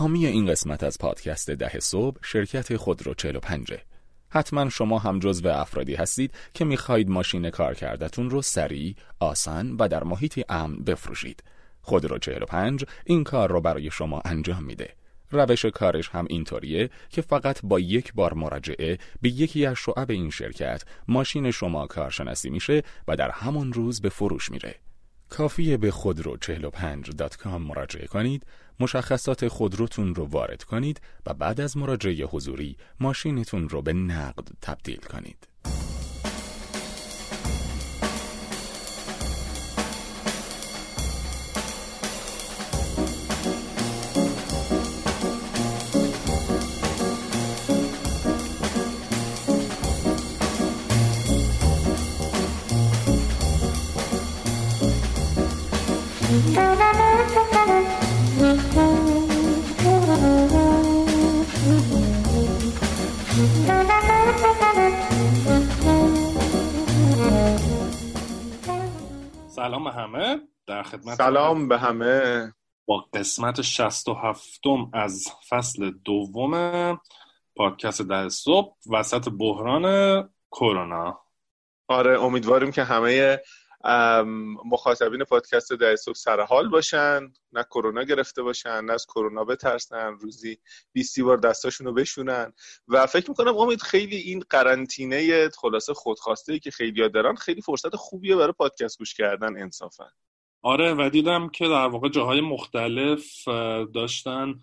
حامی این قسمت از پادکست ده صبح شرکت خودرو 45 حتما شما هم جزو افرادی هستید که می‌خواهید ماشین کار کردتون رو سریع، آسان و در محیطی امن بفروشید. خودرو 45 این کار رو برای شما انجام میده. روش کارش هم اینطوریه که فقط با یک بار مراجعه به یکی از شعب این شرکت ماشین شما کارشناسی میشه و در همان روز به فروش میره. کافیه به خودرو 45.com مراجعه کنید، مشخصات خودروتون رو وارد کنید و بعد از مراجعه حضوری ماشینتون رو به نقد تبدیل کنید. سلام به همه. در خدمت سلام به همه. با قسمت 67 از فصل دوم پادکست در صبح وسط بحران کرونا. آره امیدواریم که همه مخاطبین پادکست در صبح سر حال باشن نه کرونا گرفته باشن نه از کرونا بترسن روزی 20 بار دستاشون رو بشونن. و فکر می‌کنم امید خیلی این قرنطینه خلاصه خودخواسته که خیلی دارن خیلی فرصت خوبیه برای پادکست گوش کردن انصافا. آره و دیدم که در واقع جاهای مختلف داشتن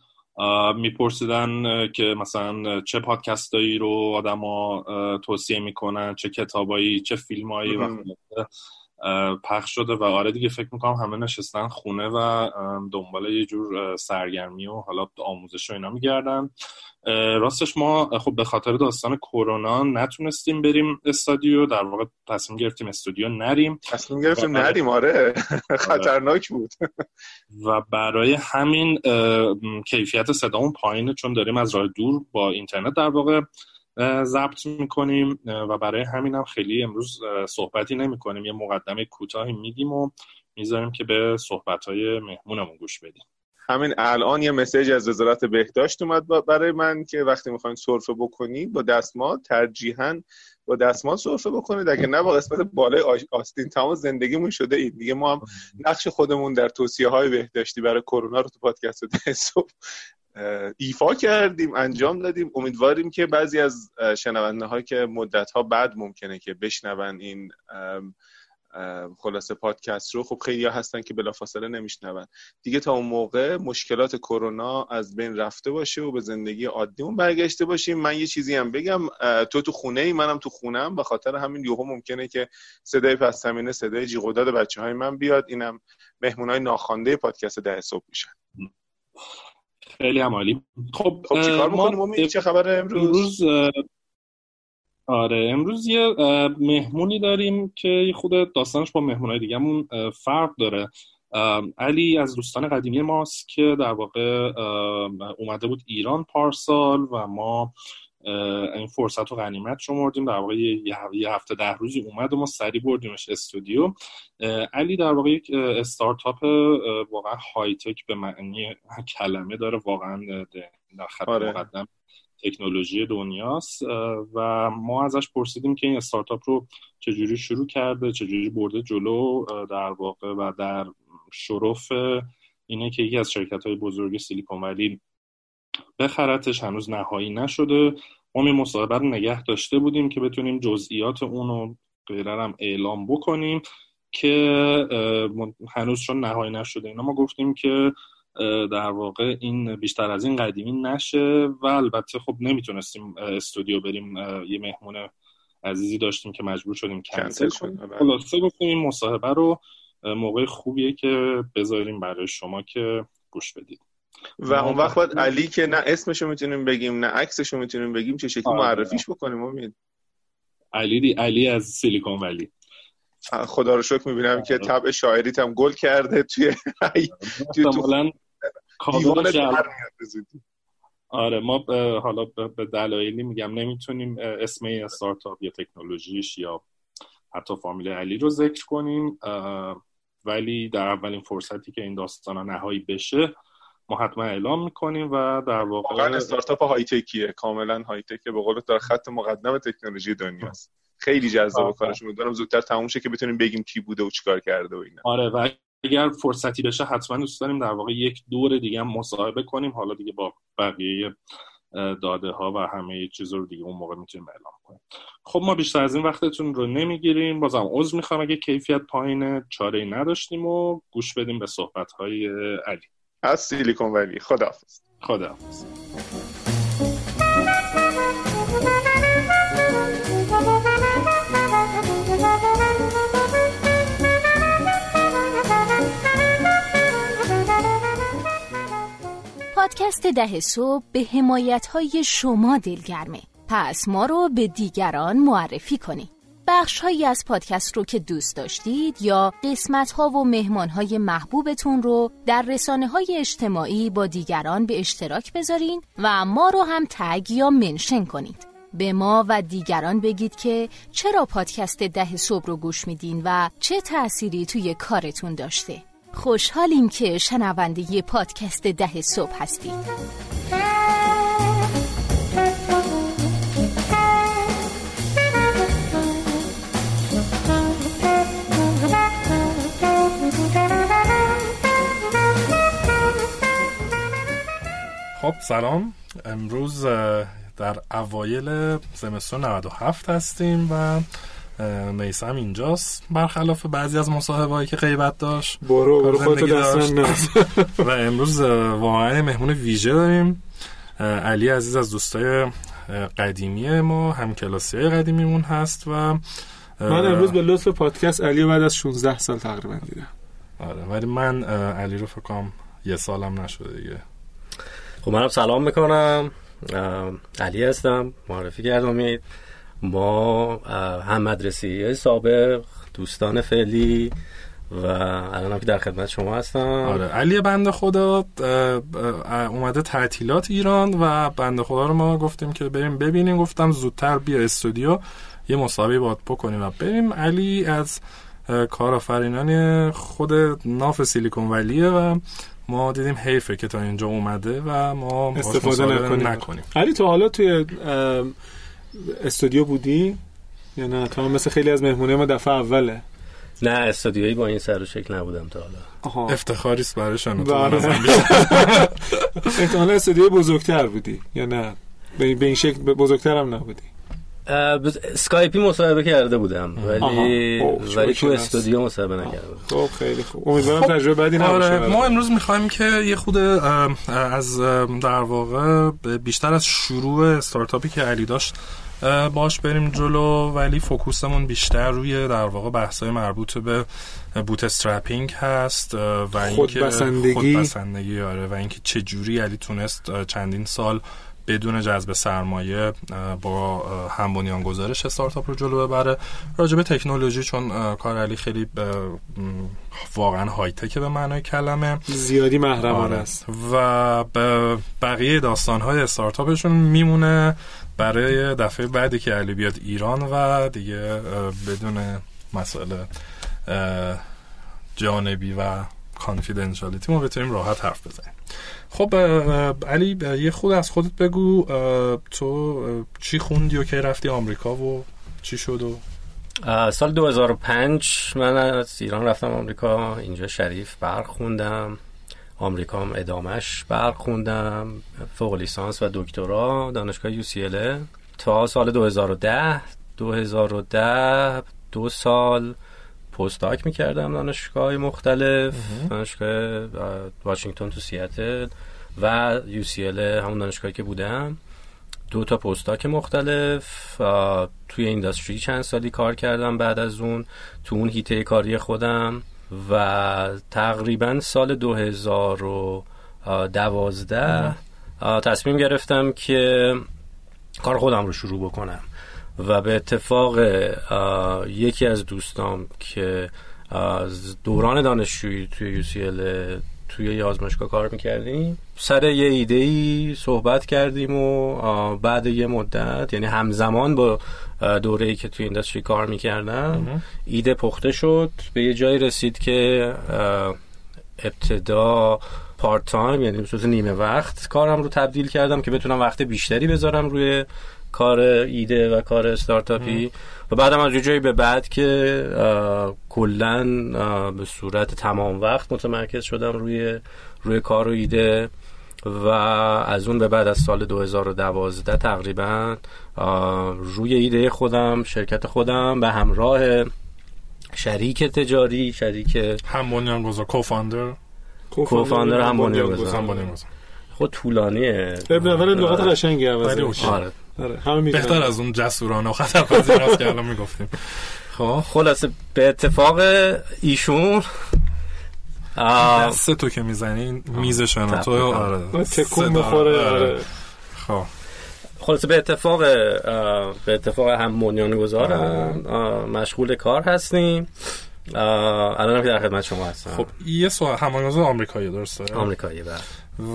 میپرسیدن که مثلا چه پادکستایی رو آدما توصیه می‌کنن چه کتابایی چه فیلمایی و پخش شده و آره دیگه فکر می‌کنم همه نشستن خونه و دنبال یه جور سرگرمی و حالا آموزش و اینا میگردن. راستش ما خب به خاطر داستان کرونا نتونستیم بریم استادیو در واقع تصمیم گرفتیم استودیو نریم. تصمیم گرفتیم نریم آره. خطرناک بود. و برای همین کیفیت صدامون پایینه چون داریم از راه دور با اینترنت در واقع ضبط می‌کنیم و برای همین هم خیلی امروز صحبتی نمی کنیم یه مقدمه کوتاهی میگیم و می‌ذاریم که به صحبت های مهمونمون گوش بدیم. همین الان یه مسیج از وزارت بهداشت اومد برای من که وقتی می‌خواین سرفه بکنید با دستمال ترجیحاً با دستمال سرفه بکنید. اگه نه با قسمت بالای آستین تمام زندگیمون شده این دیگه ما هم نقش خودمون در توصیه های بهداشتی برای کرونا رو تو پادکست صبح ایفا کردیم انجام دادیم. امیدواریم که بعضی از شنونده ها که مدت ها بعد ممکنه که بشنون این خلاصه پادکست رو خب خیلی ها هستن که بلافاصله نمیشنون. دیگه تا اون موقع مشکلات کرونا از بین رفته باشه و به زندگی عادیمون برگشته باشیم. من یه چیزی هم بگم. تو تو خونه ای منم تو خونم به خاطر همین یوهو ممکنه که صدای پس زمینه صدای جیغ داد بچه های من بیاد. اینم مهمونای ناخوانده پادکست ده صبح میشن. خیلی هم عالی. خب, خب چیکار چه خبر امروز, امروز آره امروز یه مهمونی داریم که خود داستانش با مهمونای دیگهمون فرق داره. علی از دوستان قدیمی ماست که در واقع اومده بود ایران پارسال و ما این فرصت رو غنیمت شمردیم. در واقع یه هفته ده روزی اومد و ما سریع بردیمش استودیو. علی در واقع یک استارتاپ واقعا های تک به معنی کلمه داره. واقعا در خط آره. مقدم تکنولوژی دنیاست. و ما ازش پرسیدیم که این استارتاپ رو چجوری شروع کرده چجوری برده جلو. در واقع و در شرف اینه که یکی از شرکت های بزرگ سیلیکون ولی بخرتش هنوز نهایی نشده. ما این مصاحبه رو نگه داشته بودیم که بتونیم جزئیات اون رو غیره هم اعلام بکنیم که هنوز چون نهایی نشده اینا ما گفتیم که در واقع این بیشتر از این قدیمی نشه و البته خب نمی‌تونستیم استودیو بریم یه مهمون عزیزی داشتیم که مجبور شدیم کنسل کنیم. خلاصه گفتیم این مصاحبه رو موقع خوبیه که بذاریم برای شما که گوش بدید. و اون وقت باید علی که نه اسمشو می‌تونیم بگیم نه عکسشو می‌تونیم بگیم چه شکلی آره. معرفیش بکنیم امید. علی دی علی از سیلیکون ولی. خدا رو شکر می‌بینم که آره. طبع شاعریت هم گل کرده توی توی آره ما حالا به دلایلی میگم نمی‌تونیم اسم استارتاپ یا تکنولوژیش یا حتی فامیل علی رو ذکر کنیم ولی در اولین فرصتی که این داستان نهایی بشه ما حتما اعلام می‌کنیم و در واقع واقعا استارتاپ های تکیه کاملا های تکیه. به قول در خط مقدم تکنولوژی دنیاست خیلی جذاب کارش می‌دونم زودتر تموم شه که بتونیم بگیم کی بوده و چیکار کرده و اینا. آره و اگر فرصتی بشه حتما دوست داریم در واقع یک دور دیگه هم مصاحبه کنیم. حالا دیگه با بقیه داده ها و همه چیز رو دیگه اون موقع می‌تونیم اعلام کنیم. خب ما بیشتر از این وقتتون رو نمی‌گیریم. بازم عضو می‌خوام. اگه کیفیت پایین چاره ای نداشتیم و گوش بدیم به صحبت های علی. از سیلیکون ولی. خداحافظ. خداحافظ. پادکست ده صبح به حمایت های شما دلگرمه. پس ما رو به دیگران معرفی کنید. بخش هایی از پادکست رو که دوست داشتید یا قسمت ها و مهمان های محبوبتون رو در رسانه های اجتماعی با دیگران به اشتراک بذارین و ما رو هم تگ یا منشن کنید. به ما و دیگران بگید که چرا پادکست ده صبح رو گوش میدین و چه تأثیری توی کارتون داشته. خوشحالیم که شنونده پادکست ده صبح هستید. خب سلام. امروز در اوایل زمستون 97 هستیم و میسم اینجاست. برخلاف بعضی از مصاحبهایی که غیبت داشت برو برو خودتو داشت. و امروز واقعا مهمون ویژه داریم. علی عزیز از دوستای قدیمی ما هم کلاسی قدیمیمون هست و من امروز به لطف پادکست علی بعد از 16 سال تقریبا دیدم. آره ولی من علی رو فکر کنم یه سالم نشده دیگه. خب منم سلام می‌کنم. علی هستم معرفی کردم ما هم مدرسی سابق دوستان فعلی و الان که در خدمت شما هستم. آره علی بنده خدا اومده تعطیلات ایران و بنده خدا رو ما گفتیم که بریم ببینیم. گفتم زودتر بیا استودیو یه مسابقه باد بکنیم و بریم. علی از کارآفرینان خود ناف سیلیکون ولیه و ما دیدیم حیفه که تا اینجا اومده و ما استفاده نکنیم. نکنیم. علی تو حالا توی استودیو بودی؟ یا نه؟ تو مثل خیلی از مهمونه ما دفعه اوله. نه استودیویی با این سر و شکل نبودم تا حالا. افتخاری است برایشان احتمالا استودیو بزرگتر بودی یا نه؟ به این شکل بزرگتر هم نبودی. اسکایپی مصاحبه کرده بودم ولی ولی تو استودیو مصاحبه نکردم. خب خیلی خوب. امیدوارم خب. تجربه بعدی نباشه آره ما امروز می‌خوایم که یه خود از در واقع بیشتر از شروع استارتاپی که علی داشت باش بریم جلو ولی focus مون بیشتر روی در واقع بحثای مربوط به bootstrapping هست و اینکه خود بسندگی آره و اینکه چه جوری علی تونست چندین سال بدون جذب سرمایه با هم بنیانگذارش استارتاپ رو جلو ببره. راجب تکنولوژی چون کار علی خیلی واقعا های تک به معنای کلمه. زیادی محرمانه آره. است. و بقیه داستان های استارتاپشون میمونه. برای دفعه بعدی که علی بیاد ایران و دیگه بدون مسئله جانبی و کانفیدنشالیتی ما بتونیم راحت حرف بزنیم. خب علی یه خود از خودت بگو تو چی خوندی و که رفتی آمریکا و چی شد و؟ سال 2005 من از ایران رفتم آمریکا اینجا شریف برق خوندم آمریکا هم ادامش برق خوندم فوق لیسانس و دکترا دانشگاه یو تا سال 2010 2010 دو سال پستاک می‌کردم دانشگاه مختلف دانشگاه واشنگتن تو سیاتل و یو همون دانشگاهی که بودم. دو تا پستاک مختلف توی اینداستری چند سالی کار کردم بعد از اون. تو اون هیته کاری خودم و تقریبا سال 2012 تصمیم گرفتم که کار خودم رو شروع بکنم. و به اتفاق یکی از دوستام که از دوران دانشجویی توی UCL توی یه آزمایشگاه کار می‌کردیم سر یه ایده ای صحبت کردیم و بعد یه مدت یعنی همزمان با دوره ای که توی اینداستری کار می‌کردم ایده پخته شد. به یه جایی رسید که ابتدا پارت تایم یعنی به نیمه وقت کارم رو تبدیل کردم که بتونم وقت بیشتری بذارم روی کار ایده و کار استارتاپی. و بعدم از یه جایی به بعد که کلا به صورت تمام وقت متمرکز شدم روی روی کار و ایده و از اون به بعد از سال 2012 تقریبا روی ایده خودم شرکت خودم به همراه شریک تجاری شریک هم بنیان گذار کوفاندر کوفاندر هم بنیان گذار. خود طولانیه. ابن ولی لغت قشنگی آره. آره بهتر از اون جسورانه و خطرپذیر است که الان می‌گفتیم. خب. خلاصه به اتفاق ایشون دست تو که می‌زنی میزشان تو. آره. تکون می‌خوره آره. خب. خلاصه به اتفاق به اتفاق هم بنیان گذارم مشغول کار هستیم. الان که در خدمت شما هستم. خب یه سوال همانگذار آمریکایی درسته؟ آمریکایی بله.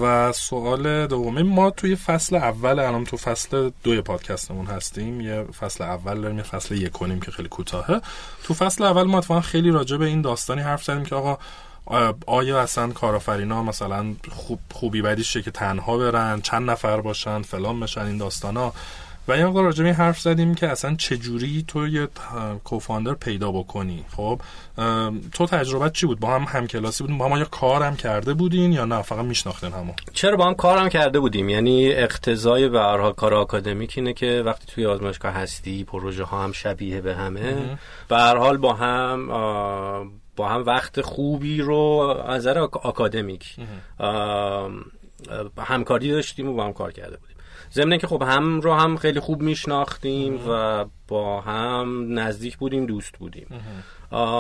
و سوال دومی ما توی فصل اول الان تو فصل دوی پادکستمون هستیم یه فصل اول داریم یه فصل یک کنیم که خیلی کوتاهه. تو فصل اول ما اتفاقا خیلی راجع به این داستانی حرف زدیم که آقا آیا اصلا کارآفرینا مثلا خوب خوبی بدیشه که تنها برن چند نفر باشن فلان بشن این داستانا. و یه مقدار راجع حرف زدیم که اصلا چجوری تو یه کوفاندر پیدا بکنی. خب تو تجربه چی بود؟ با هم همکلاسی بودیم؟ با هم یا کار هم کرده بودین یا نه؟ فقط میشناختین همون چرا با هم کار هم کرده بودیم؟ یعنی اقتضای به هر کار آکادمیک اینه که وقتی توی آزمایشگاه هستی پروژه ها هم شبیه به همه. به هر حال با هم با هم وقت خوبی رو از نظر آکادمیک همکاری داشتیم و با هم کار کرده بودیم. ضمن که خب هم رو هم خیلی خوب میشناختیم و با هم نزدیک بودیم دوست بودیم.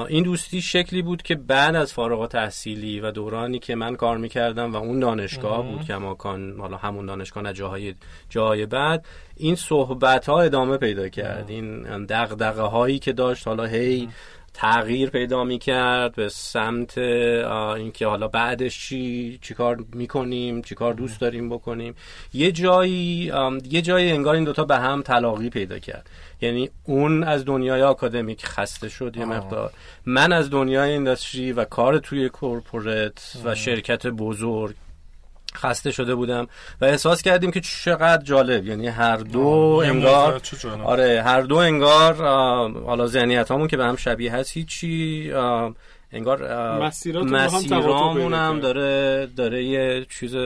این دوستی شکلی بود که بعد از فارغ تحصیلی و دورانی که من کار می‌کردم و اون دانشگاه بود که ماکان حالا همون دانشگاه نه جاهای جای بعد این صحبت ها ادامه پیدا کرد. این دغدغه هایی که داشت حالا هی تغییر پیدا می‌کرد به سمت اینکه حالا بعدش چی چیکار می‌کنیم چیکار دوست داریم بکنیم. یه جایی یه جایی انگار این دوتا به هم تلاقی پیدا کرد. یعنی اون از دنیای آکادمیک خسته شد یه مقدار. من از دنیای اینداستری و کار توی کورپورت و شرکت بزرگ خسته شده بودم و احساس کردیم که چقدر جالب. یعنی هر دو انگار آره هر دو انگار حالا ذهنیت همون که به هم شبیه هست هیچی انگار مسیرامون هم داره داره یه چیز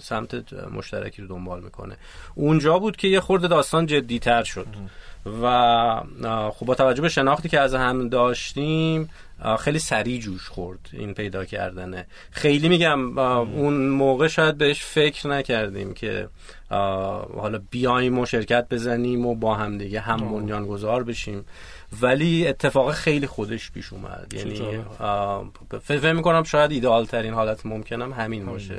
سمت مشترکی رو دنبال می‌کنه. اونجا بود که یه خورده داستان جدی تر شد و خب با توجه به شناختی که از هم داشتیم خیلی سریع جوش خورد این پیدا کردنه. خیلی میگم اون موقع شاید بهش فکر نکردیم که حالا بیایم و شرکت بزنیم و با هم دیگه هم بنیان گذار بشیم. ولی اتفاق خیلی خودش پیش اومد. یعنی فکر می‌کنم شاید ایدئال ترین حالت ممکنم همین باشه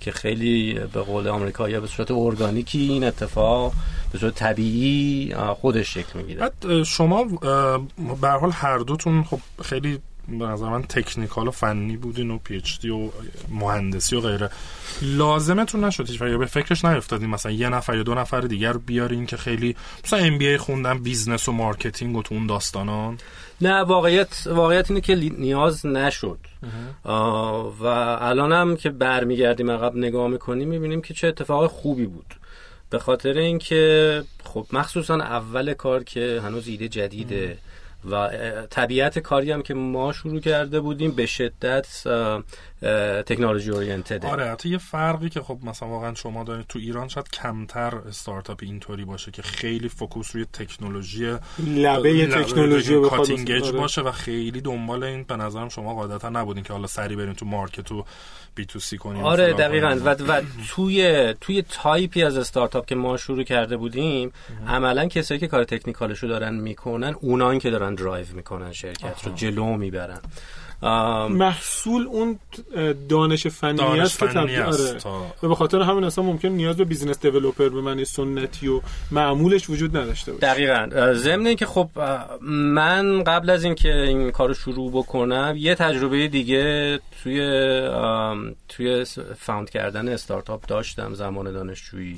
که خیلی به قول آمریکایی به صورت ارگانیکی این اتفاق به صورت طبیعی خودش شکل می‌گیره. شما به حال هر دوتون خب خیلی به نظر من technical و فنی بودین و PhD و مهندسی و غیره. لازمتون نشد هیچ به فکرش نیفتادین مثلا یه نفر یا دو نفر دیگر بیارین که خیلی مثلا MBA خوندن business و marketing و تو اون داستانان؟ نه واقعیت واقعیت اینه که نیاز نشد. و الانم که برمیگردیم عقب نگاه می‌کنیم می‌بینیم که چه اتفاق خوبی بود. به خاطر اینکه خب مخصوصا اول کار که هنوز ایده جدیده. و طبیعت کاری هم که ما شروع کرده بودیم به شدت technology oriented ه آره حتی یه فرقی که خب مثلا واقعا شما دارید تو ایران شاید کمتر استارتاپ اینطوری باشه که خیلی focus روی تکنولوژی لبه تکنولوژی cutting آره. باشه و خیلی دنبال این به نظرم شما قاعدتا نبودین که حالا سری بریم تو market و B2C کنیم آره دقیقا. و, و توی توی تایپی از استارتاپ که ما شروع کرده بودیم عملا کسایی که کار technical شو دارن می‌کنن اونان که دارن درایو می‌کنن شرکت رو جلو می‌برن. محصول اون دانش فنی است که آره. و به خاطر همین اصلا ممکن نیاز به business developer به معنی سنتی و معمولش وجود نداشته باشه. دقیقا. ضمن اینکه خب من قبل از اینکه این کارو شروع بکنم یه تجربه دیگه توی توی found کردن استارتاپ داشتم زمان دانشجویی.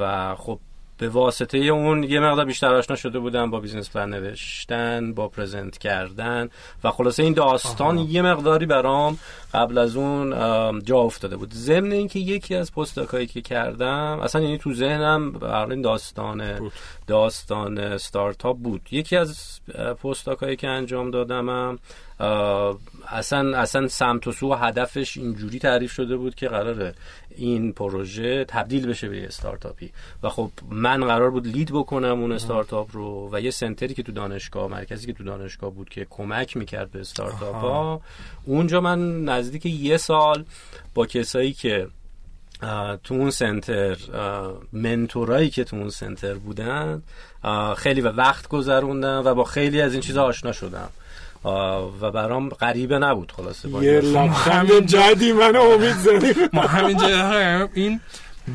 و خب به واسطه اون یه مقدار بیشتر آشنا شده بودم با business plan نوشتن با present کردن و خلاصه این داستان یه مقداری برام قبل از اون جا افتاده بود. ضمن اینکه یکی از postdoc ایی که کردم اصلا یعنی تو ذهنم برای داستان بود. داستان استارتاپ بود. یکی از postdoc ایی که انجام دادمم اصلا اصلا سمت و سو و هدفش اینجوری تعریف شده بود که قراره این پروژه تبدیل بشه به استارتاپی. و خب من قرار بود لید بکنم اون استارتاپ رو و یه سنتری که تو دانشگاه مرکزی که تو دانشگاه بود که کمک می‌کرد به استارتاپ ها اونجا من نزدیک یه سال با کسایی که تو اون سنتر منتورایی که تو اون سنتر بودن خیلی و وقت گذروندم و با خیلی از این چیزها آشنا شدم. و برام غریبه نبود خلاصه یه لبخند جدی من امید زدیم ما همینجا این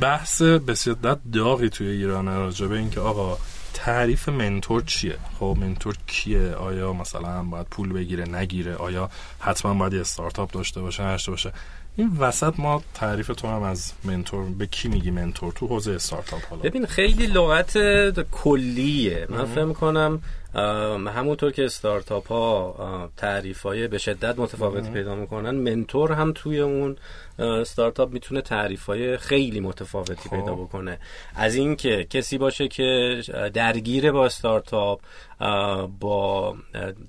بحث بسیار داغی توی ایران راجبه اینکه آقا تعریف منتور چیه؟ خب منتور کیه؟ آیا مثلا باید پول بگیره نگیره؟ آیا حتما باید یه استارتاپ داشته باشه نشته باشه؟ این وسط ما تعریف تو هم از منتور به کی میگی منتور؟ تو حوزه استارتاپ حالا. ببین خیلی لغت کلیه. من فکر می‌کنم همونطور که استارتاپ ها تعریف های به شدت متفاوتی پیدا می‌کنن منتور هم توی اون استارتاپ می‌تونه تعریف های خیلی متفاوتی پیدا خب. بکنه. از اینکه کسی باشه که درگیر با استارتاپ با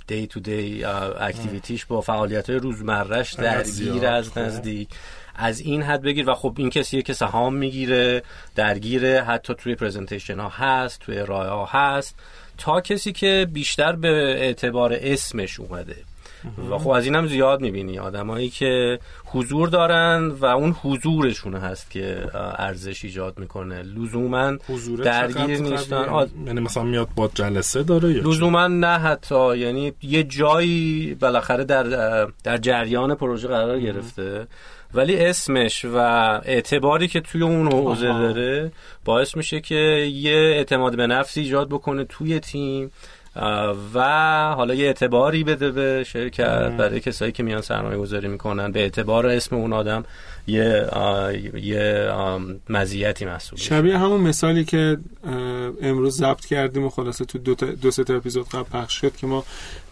دی تو دی اکتیویتیش با فعالیت های روزمرش درگیر از خب. نزدیک از این حد بگیر. و خب این کسیه که سهام می‌گیره درگیره حتی توی پرزنتیشن ها هست توی ارائه ها هست. تا کسی که بیشتر به اعتبار اسمش اومده. و خب از اینم زیاد می‌بینی. آدمایی که حضور دارن و اون حضورشون هست که ارزش ایجاد می‌کنه. لزوما درگیر نیستن. یعنی مثلا میاد با جلسه داره لزوما نه حتی. یعنی یه جایی بالاخره در در جریان پروژه قرار گرفته. ولی اسمش و اعتباری که توی اون حوزه داره باعث میشه که یه اعتماد به نفس ایجاد بکنه توی تیم و حالا یه اعتباری بده به شرکت برای کسایی که میان سرمایه گذاری می‌کنن به اعتبار اسم اون آدم. یه یه مزیتی محسوب شبیه همون مثالی که امروز ضبط کردیم و خلاصه تو دو, دو سه تا اپیزود قبل پخش شد که ما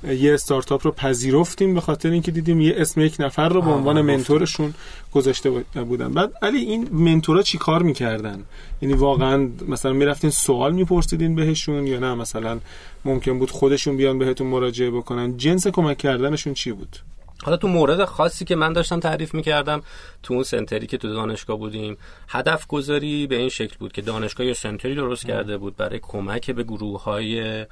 یه استارتاپ رو پذیرفتیم به خاطر اینکه دیدیم یه اسم یک نفر رو به عنوان منتورشون گذاشته بودن. بعد علی این منتورا چی کار می‌کردن؟ یعنی واقعا مثلا می‌رفتین سوال میپرسیدین بهشون یا نه؟ مثلا ممکن بود خودشون بیان بهتون مراجعه بکنن. جنس کمک کردنشون چی بود؟ حالا تو مورد خاصی که من داشتم تعریف می‌کردم تو اون سنتری که تو دانشگاه بودیم هدف گذاری به این شکل بود که دانشگاه یه سنتری درست کرده بود برای کمک به گروه های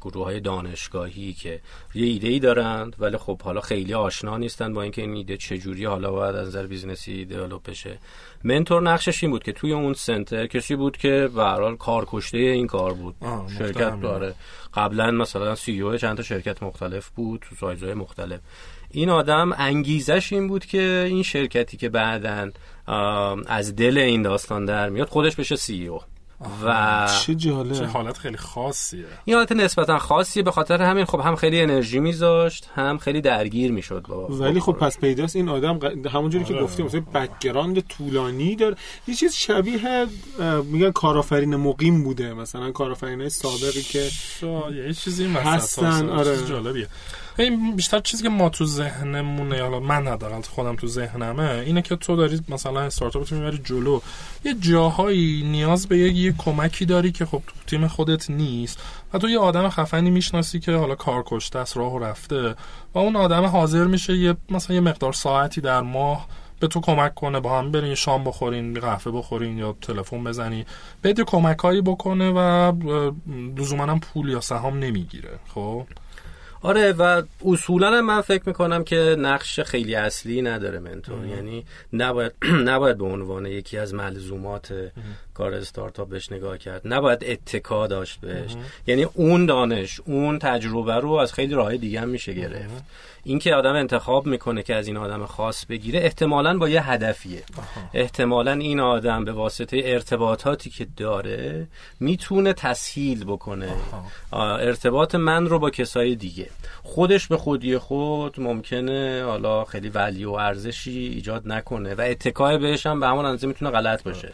گروه های دانشگاهی که یه ایده ای دارند ولی خب حالا خیلی آشنا نیستن با اینکه این ایده چجوری حالا باید از نظر business ی develop بشه. mentor نقشش این بود که توی اون center کسی بود که به هر حال کارکشته این کار بود. شرکت داره. قبلا مثلا CEO چند تا شرکت مختلف بود تو سایزهای مختلف. این آدم انگیزش این بود که این شرکتی که بعدا از دل این داستان در میاد خودش بشه CEO. و چه جالب. چه حالت خیلی خاصیه. این حالت نسبتا خاصیه به خاطر همین خب هم خیلی انرژی میذاشت هم خیلی درگیر می‌شد با ولی خب پس پیداست این آدم همونجوری که آره. گفتیم مثلا background طولانی داره. یه چیز شبیه میگن کارآفرین مقیم بوده مثلا کارآفرین سابقی که یه چیزی هستن. آره. جالبیه. این بیشتر چیزی که ما تو ذهنمونه حالا من حداقل خودم تو ذهنمه اینه که تو داری مثلا استارتاپ می‌بری جلو. یه جاهایی نیاز به یه, کمکی داری که خب تو تیم خودت نیست. و تو یه آدم خفنی می‌شناسی که حالا کار کشته است راه و رفته. و اون آدم حاضر میشه یه مثلا یه مقدار ساعتی در ماه به تو کمک کنه با هم برین شام بخورین قهوه بخورین یا تلفن بزنی بده کمکایی بکنه و لزوما هم پول یا سهام نمی‌گیره خب؟ آره و اصولا من فکر می‌کنم که نقش خیلی اصلی نداره منتور یعنی نباید نباید به عنوان یکی از ملزومات کار استارتاپ بهش نگاه کرد. نباید اتکا داشت بهش. یعنی اون دانش اون تجربه رو از خیلی راه دیگه هم میشه گرفت. اینکه آدم انتخاب می‌کنه که از این آدم خاص بگیره احتمالا با یه هدفیه. احتمالا این آدم به واسطه ارتباطاتی که داره می‌تونه تسهیل بکنه. ارتباط من رو با کسای دیگه. خودش به خودی خود ممکنه حالا خیلی ولی و ارزشی ایجاد نکنه و اتکای بهش هم به همون اندازه می‌تونه غلط باشه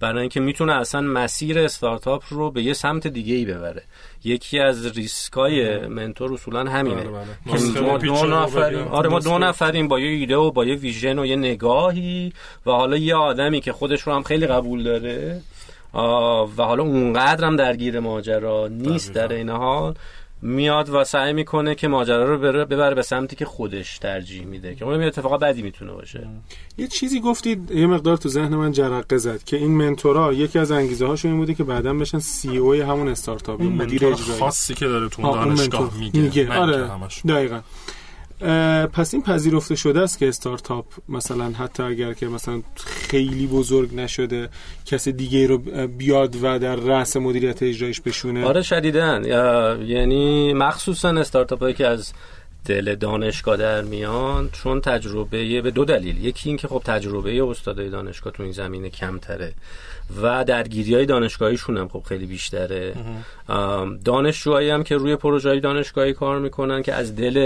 برای اینکه می‌تونه اصلا مسیر استارتاپ رو به یه سمت دیگه ای ببره یکی از ریسکای منتور اصولا همینه بله، بله. ما دو نفریم. آره ما دو. نفریم با یه ایده و با یه ویژن و یه نگاهی و حالا یه آدمی که خودش رو هم خیلی قبول داره و حالا اونقدر هم درگیر ماجرا نیست. در این حال میاد و سعی می‌کنه که ماجرا رو بره- ببره به سمتی که خودش ترجیح میده. که اون یه اتفاق بدی می‌تونه باشه. یه چیزی گفتید یه مقدار تو ذهن من جرقه زد که این منتورا یکی از انگیزه هاشون این بوده که بعدا بشن سی او همون استارتاپ مدیر اجرایی. خاصی که داره تو دانشگاه میگه, میگه. نه آره. دقیقا. پس این پذیرفته شده است که استارتاپ مثلا حتی اگر که مثلا خیلی بزرگ نشده کسی دیگه رو بیاد و در رأس مدیریت اجرایش بشونه؟ آره شدیدن یعنی مخصوصا استارتاپ هایی که از دل دانشگاه در میان چون تجربه به دو دلیل. یکی این که خب تجربه استادای دانشگاه تو این زمینه کمتره و درگیری های دانشگاهیشون هم خب خیلی بیشتره. دانشجوهایی هم که روی پروژه های دانشگاهی کار می‌کنن که از دل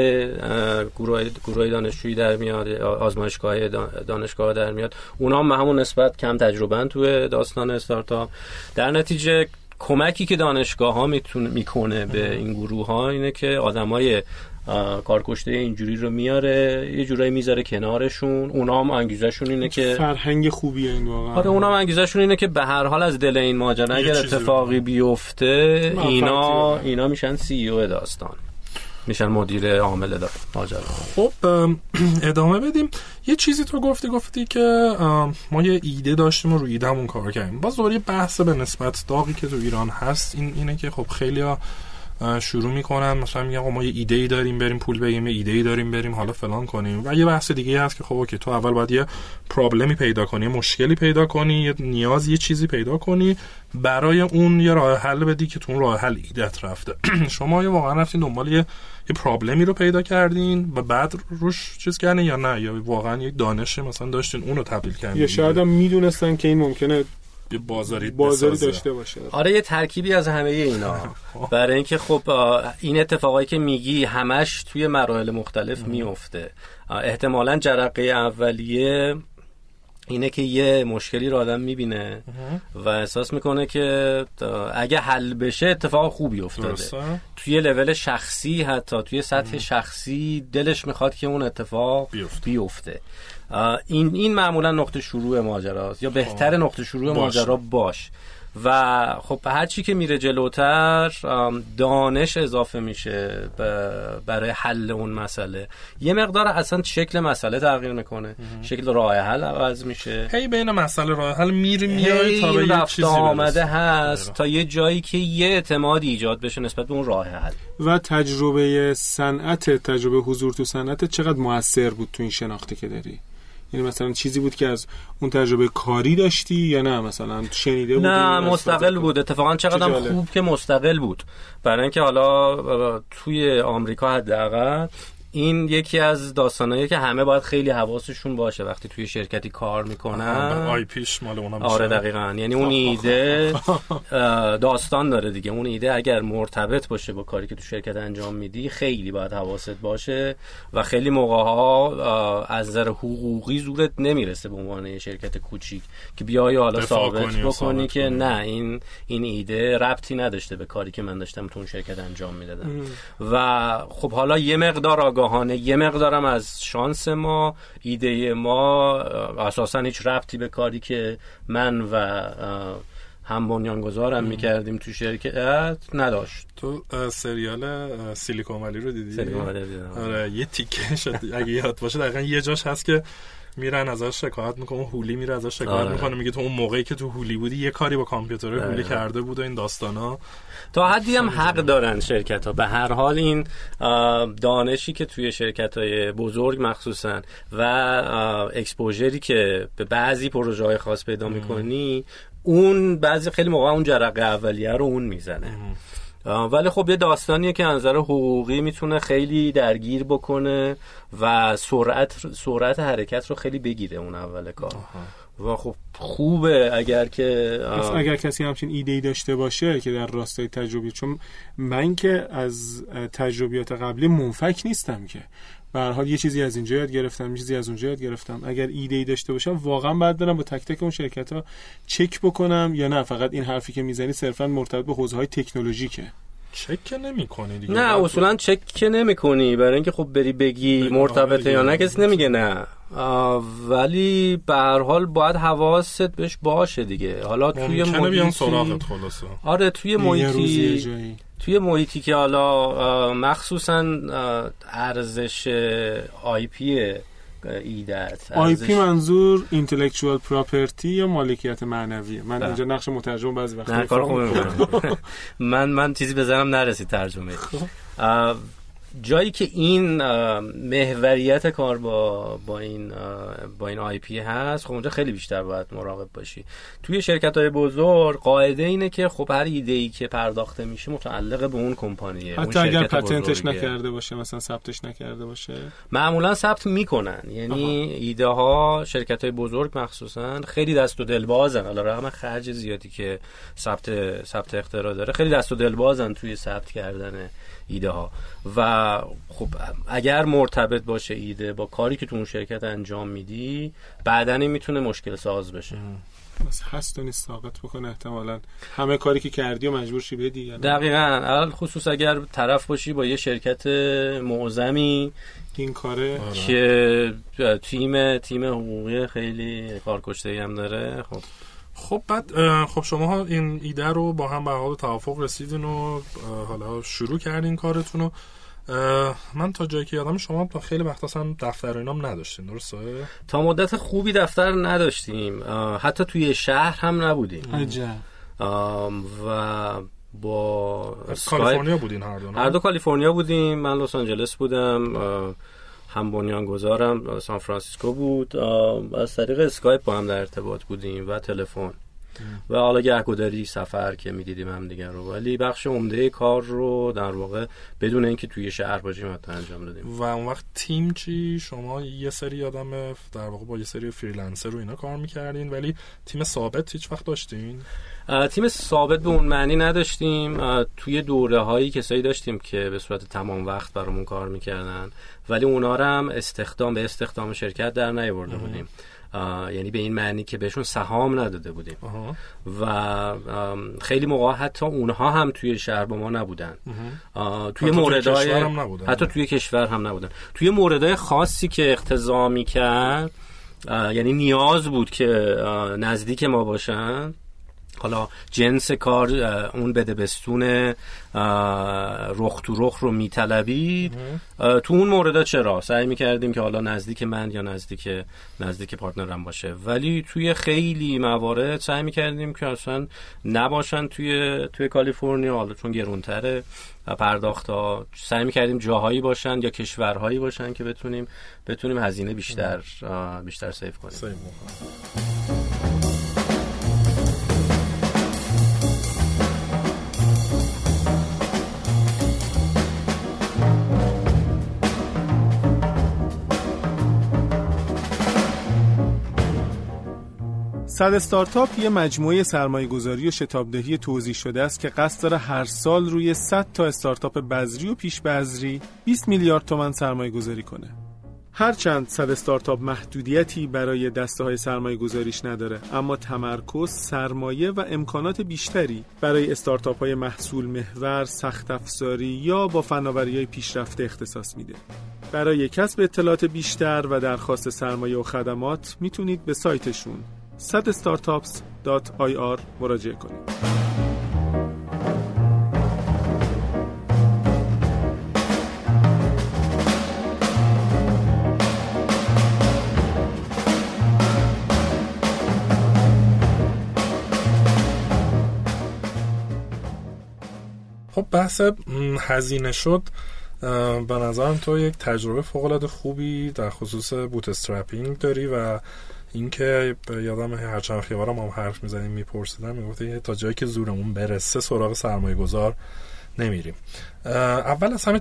گروه گروه دانشجویی در میاد آزمایشگاه دانشگاه در میاد اونا هم همون نسبت کم تجربه توی داستان استارتاپ. در نتیجه کمکی که دانشگاه ها می‌کنه به این گروه ها اینه که آدمای کارکشته اینجوری رو میاره یه جورایی می‌ذاره کنارشون. اونا هم انگیزشون اینه که فرهنگ خوبیه این واقعا. آره اونا هم انگیزشون اینه که به هر حال از دل این ماجرا اگر اتفاقی بیفته اینا. اینا میشن سی او داستان. میشن مدیر عامل ماجرا. خب ام، ادامه بدیم. یه چیزی تو گفتی گفتی که ما یه ایده داشتیم و روی ایدهمون کار کردیم. باز دوباره بحث به نسبت داغی که تو ایران هست این اینه که خب خیلی شروع می‌کنن مثلا میگن ما یه ایده ای داریم بریم پول بگیم یه ایده ای داریم بریم حالا فلان کنیم. و یه بحث دیگه هست که خب اوکی تو اول باید یه پرابلمی پیدا کنی یه مشکلی پیدا کنی یه نیاز یه چیزی پیدا کنی برای اون یه راه حل بدی که تو اون راه حل ایدت رفته. شما یه واقعا رفتین دنبال یه یه پرابلمی رو پیدا کردین و بعد روش چیز کردین یا نه؟ یا واقعا یک دانش مثلا داشتین اونو تبدیل کردین؟ یا شاید هم می‌دونستن که این ممکنه یه بازاری بازاری بسازه. داشته باشه. آره یه ترکیبی از همه اینا. برای اینکه خب این اتفاقایی که میگی همش توی مراحل مختلف میفته. احتمالا جرقه اولیه اینه که یه مشکلی رو آدم می‌بینه و احساس می‌کنه که اگه حل بشه اتفاق خوبی افتاده. درسته. توی لول شخصی حتی توی سطح شخصی دلش می‌خواد که اون اتفاق بیفته. بیفته. این این معمولا نقطه شروع ماجراست یا بهتر نقطه شروع. ماجرا باش. و خب هر چی که میره جلوتر دانش اضافه میشه برای حل اون مسئله. یه مقدار اصلا شکل مسئله تغییر می‌کنه. شکل راه حل عوض میشه. هی بین مسئله راه حل میری میای تا به یه رفت چیزی آمده. هست. تا یه جایی که یه اعتمادی ایجاد بشه نسبت به اون راه حل. و تجربه صنعت تجربه حضور تو صنعت چقدر موثر بود تو این شناختی که داری؟ یعنی مثلا چیزی بود که از اون تجربه کاری داشتی یا نه؟ مثلا شنیده بودی نه مستقل بود. اتفاقا چقدر. خوب که مستقل بود. برای اینکه حالا توی آمریکا حداقل این یکی از داستانایی که همه باید خیلی حواسشون باشه وقتی توی شرکتی کار می‌کنن. آی پیش مال اونا میشه. آره دقیقا. یعنی اون ایده داستان داره دیگه. اون ایده اگر مرتبط باشه با کاری که تو شرکت انجام میدی خیلی باید حواست باشه و خیلی موقع ها از نظر حقوقی زورت نمی‌رسه به عنوان شرکت کوچیک که بیای حالا ثابت بکنی ثابت که کنی. نه این این ایده ربطی نداشته به کاری که من داشتم تو اون شرکت انجام می‌دادم. و خب حالا یه مقدار آگاهانه. یه مقدارم از شانس ما ایده ما اساسا هیچ ربطی به کاری که من و هم بنیانگذارم می‌کردیم تو شرکت نداشت. تو سریال سیلیکون ولی رو دیدی؟ سری اومده دیدم. آره یه تیکه شد. اگه یاد باشه دقیقا یه جاش هست که میرن ازش شکایت می‌کنه هولی میره ازش شکایت آره. می‌کنه میگه تو اون موقعی که تو هولی بودی یه کاری با کامپیوتر هولی. کرده بود و این داستانا. تا حدی هم حق دارن شرکت ها به هر حال این دانشی که توی شرکت های بزرگ مخصوصا و اکسپوژری که به بعضی پروژه های خاص پیدا می‌کنی اون بعضی خیلی موقع اون جرقه اولیه رو اون می‌زنه. ولی خب یه داستانیه که از نظر حقوقی می‌تونه خیلی درگیر بکنه و سرعت سرعت حرکت رو خیلی بگیره اون اول کار. و خب خوبه اگر که آه، اگر کسی همچین ایده ای داشته باشه که در راستای تجربی چون من که از تجربیات قبلی منفک نیستم که. به هر حال یه چیزی از اینجا یاد گرفتم یه چیزی از اونجا یاد گرفتم. اگر ایده ای داشته باشم واقعا بعد برم با تک تک اون شرکت ها چک بکنم یا نه. فقط این حرفی که می‌زنی صرفا مرتبط به حوزه های تکنولوژیکه. چک که نمی کنی دیگه. نه اصولا چک که نمی کنی برای اینکه خب بری بگی مرتبطه یا آره نه دیگه. کسی نمیگه نه. ولی به هر حال باید حواست بهش باشه دیگه. حالا توی ممکنه بیان محیطی سراغت خلاصه. آره توی محیطی توی محیطی که حالا مخصوصا ارزش آی پی ایدت آی پی منظور اینتלקچوال پراپرتی یا مالکیت معنویه من بله. اینجا نقش مترجم بعضی وقتا کار. من من چیزی بزنم نرسید ترجمه خب. جایی که این محوریت کار با با این با این IP هست خب اونجا خیلی بیشتر باید مراقب باشی. توی شرکت های بزرگ قاعده اینه که خب هر ایده ای که پرداخته میشه متعلق به اون کمپانیه اون حتی اگر شرکت patent ش. نکرده باشه مثلا ثبتش نکرده باشه؟ معمولا ثبت می‌کنن. یعنی ایده ها شرکت های بزرگ مخصوصا خیلی دست و دل بازن. حالا رغم خرج زیادی که ثبت ثبت اختراع داره خیلی دست و دل بازن توی ثبت کردن ایده ها و خب اگر مرتبط باشه ایده با کاری که تو اون شرکت انجام میدی بعدا این می‌تونه مشکل ساز بشه. بس هست و نیست ساقط بکنه احتمالا. همه کاری که کردی و مجبور شی بدی یعنی دقیقا. علل خصوص اگر طرف باشی با یه شرکت معظمی. این کاره؟ آره. که تیم تیم حقوقی خیلی کارکشته هم داره. خب. خب بعد خب شما ها این ایده رو با هم به حال توافق رسیدین و حالا شروع کردین کارتون رو. من تا جایی که یادم شما تا خیلی وقت اصلا دفتر و اینام نداشتین درسته؟ تا مدت خوبی دفتر نداشتیم. حتی توی شهر هم نبودیم. عجب. و با کالیفرنیا بودین هر دو؟ هر دو کالیفرنیا بودیم. من لس آنجلس بودم. هم بنیانگذارم سان فرانسیسکو بود. از طریق اسکایپ با هم در ارتباط بودیم و تلفن. و حالا گهگداری سفر که می‌دیدیم هم دیگر رو ولی بخش عمده کار رو در واقع بدون اینکه توی شهر باشیم حتی انجام دادیم. و اون وقت تیم چی؟ شما یه سری آدم در واقع با یه سری freelancer رو اینا کار می‌کردین ولی تیم ثابت هیچ وقت داشتین؟ تیم ثابت به اون معنی نداشتیم. توی دوره هایی کسایی داشتیم که به صورت تمام وقت برامون کار می‌کردن ولی اونا رو هم استخدام به استخدام شرکت در نیاورده بودیم. یعنی به این معنی که بهشون سهام نداده بودیم. و خیلی موقع حتی اونها هم توی شهر با ما نبودن. توی حتی توی موردهای کشور هم نبودن. حتی توی کشور هم نبودن. توی موردهای خاصی که اقتضا می‌کرد یعنی نیاز بود که نزدیک ما باشن حالا جنس کار اون بده بستون رخ تو رخ رو میطلبید. تو اون مورد چرا؟ سعی می‌کردیم که حالا نزدیک من یا نزدیک نزدیک پارتنرم باشه. ولی توی خیلی موارد سعی می‌کردیم که اصلا نباشن توی توی کالیفرنیا. حالا چون گرونتره و پرداخت ها سعی می‌کردیم جاهایی باشن یا کشورهایی باشن که بتونیم بتونیم هزینه بیشتر بیشتر سیف کنیم. صد استارتاپ یه مجموعه سرمایه گذاری و شتابدهی توضیح شده است که قصد داره هر سال روی 100 تا استارتاپ بذری و پیش بذری 20 میلیارد تومن سرمایه گذاری کنه. هرچند صد استارتاپ محدودیتی برای دسته های سرمایه گذاریش نداره اما تمرکز سرمایه و امکانات بیشتری برای استارتاپ های محصول محور سخت افزاری یا با فناوری های پیشرفته اختصاص میده برای کسب اطلاعات بیشتر و درخواست سرمایه و خدمات می‌تونید به سایتشون sadstartups.ir مراجعه کنید. خب بحث هزینه شد. به نظرم تو یک تجربه فوق خوبی در خصوص bootstrapping داری و اینکه یادم هر چند باری هم هم حرف می‌زنیم میپرسیدم می‌گفتی تا جایی که زورمون برسه سراغ سرمایه گذار نمیریم اول از همه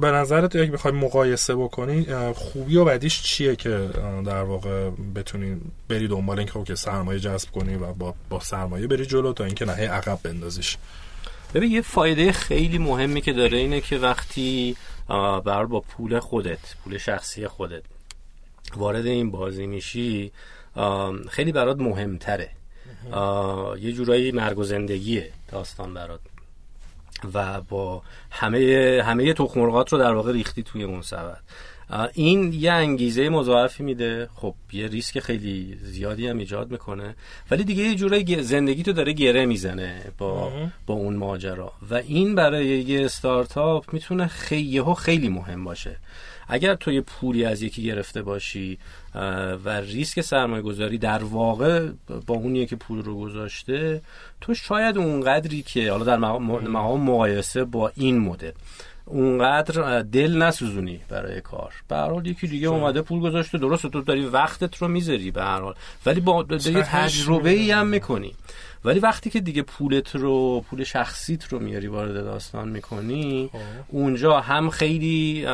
به نظرت یک بخوای مقایسه بکنی خوبی و بدیش چیه که در واقع بتونی بری دنبال اینکه OK سرمایه جذب کنی و با, با سرمایه بری جلو تا اینکه نه هی عقب بندازیش؟ ببین یه فایده خیلی مهمی که داره اینه که وقتی بر با پول خودت پول شخصی خودت وارد این بازی میشی خیلی برات مهمتره. یه جورایی مرگ و زندگیه داستان برات. و با همه همه تخمرغات رو در واقع ریختی توی اون سبد. این یه انگیزه مضاعفی میده. خب یه ریسک خیلی زیادی هم ایجاد می‌کنه. ولی دیگه یه جورایی زندگی تو داره گره می‌زنه با با اون ماجرا. و این برای یه استارتاپ می‌تونه خیلی خیلی مهم باشه. اگر تو یه پولی از یکی گرفته باشی و ریسک سرمایه گذاری در واقع با اونیه که پول رو گذاشته تو شاید اونقدری که حالا در مقام مقایسه با این مدل اونقدر دل نسوزونی برای کار. به هر حال یکی دیگه اومده پول گذاشته درست تو داری وقتت رو می‌ذاری به هر حال. ولی با یه تجربه ای هم می‌کنی. ولی وقتی که دیگه پولت رو پول شخصیت رو میاری وارد داستان می‌کنی خب. اونجا هم خیلی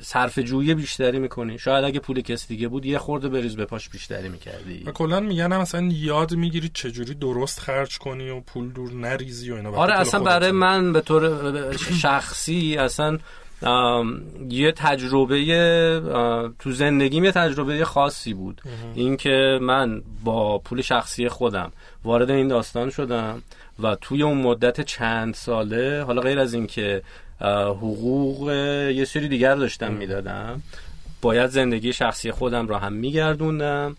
صرف جویی بیشتری می‌کنی. شاید اگه پول کسی دیگه بود یه خورده بریز به پاش بیشتری می‌کردی. و کلا میگن مثلا یاد می‌گیری چجوری درست خرج کنی و پول دور نریزی و اینا. آره اصلا برای من به طور شخصی اصلا یه تجربه تو زندگیم یه تجربه خاصی بود. اینکه من با پول شخصی خودم وارد این داستان شدم و توی اون مدت چند ساله حالا غیر از اینکه حقوق یه سری دیگر داشتم می‌دادم باید زندگی شخصی خودم را هم میگردوندم.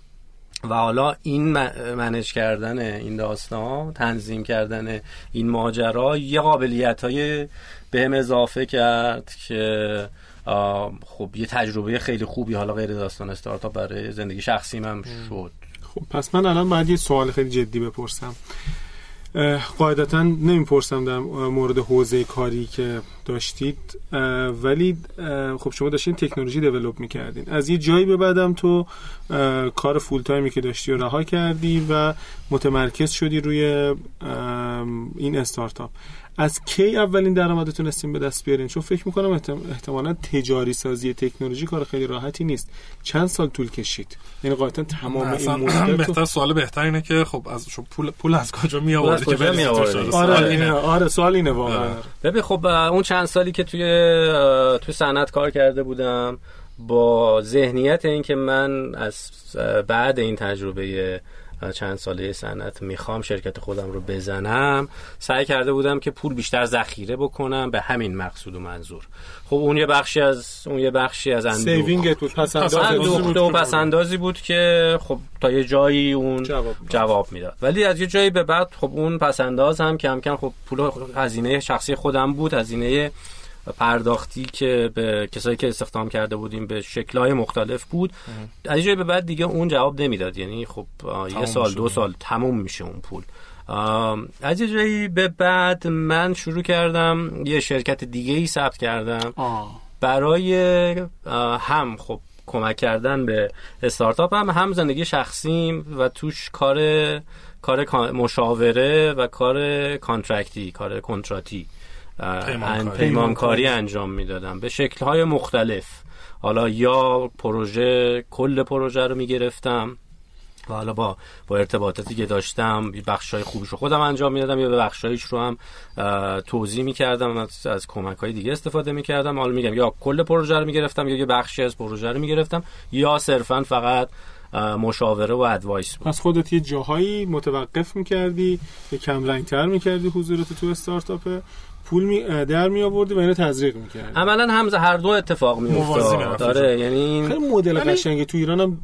و حالا این منش کردن این داستان تنظیم کردن این ماجرا یه قابلیت های بهم اضافه کرد که خب یه تجربه خیلی خوبی حالا غیر داستان استارتاپ برای زندگی شخصی من شد. خب پس من الان باید یه سوال خیلی جدی بپرسم. قاعدتا نمی‌پرسم در مورد حوزه کاری که داشتید ولی خب شما داشتین تکنولوژی دیولوب می‌کردین. از یه جایی به بعدم تو کار فول تایمی که داشتی و رها کردی و متمرکز شدی روی این استارتاپ. از کی اولین درآمد تونستیم به دست بیارین؟ چون فکر می‌کنم احتمالا تجاری سازی تکنولوژی کار خیلی راحتی نیست. چند سال طول کشید؟ یعنی قاعدتا تمام این مدت بهتر سوال بهتر اینه که خب از شو پول پول از کجا می آوردی که می آره اینه. آره سوال اینه واقعا. ببین خب اون چند سالی که توی توی صنعت کار کرده بودم با ذهنیت اینکه من از بعد این تجربه چند ساله صنعت می‌خوام شرکت خودم رو بزنم. سعی کرده بودم که پول بیشتر ذخیره بکنم. به همین مقصود و منظور. خب اون یه بخشی از اون یه بخشی از اندوخت بود. پس اندازی و پس اندازی بود که خب تا یه جایی اون جواب, جواب می‌داد. ولی از یه جایی به بعد خب اون پس انداز هم کم کم خب پول هزینه شخصی خودم بود. هزینه پرداختی که به کسایی که استخدام کرده بودیم به شکلهای مختلف بود. از جایی به بعد دیگه اون جواب نمی‌داد. یعنی خب یه سال دو سال تموم میشه اون پول. از یه جایی به بعد من شروع کردم یه شرکت دیگه ای ثبت کردم. برای هم خب کمک کردن به استارتاپ هم هم زندگی شخصیم و توش کار کار مشاوره و کار contract ی کار کنتراتی. پیمانکاری. انجام می‌دادم. به شکلهای مختلف. حالا یا پروژه کل پروژه رو می‌گرفتم و حالا با با ارتباطاتی که داشتم بخشای خوبش رو خودم انجام می‌دادم یا به بخشایش رو هم توضیح می‌کردم از, از کمک های دیگه استفاده می‌کردم. حالا میگم یا کل پروژه رو می‌گرفتم یا یه بخشی از پروژه رو می‌گرفتم یا صرفا فقط مشاوره و ادوایس بود. پس خودت یه جاهایی متوقف می‌کردی یه کم رنگتر می‌کردی حضورت تو استارتاپ پول می در می آوردی و اینو تزریق می‌کردی عملا هم هر دو اتفاق می افتاد. داره یعنی خیلی مدل قشنگه تو ایران هم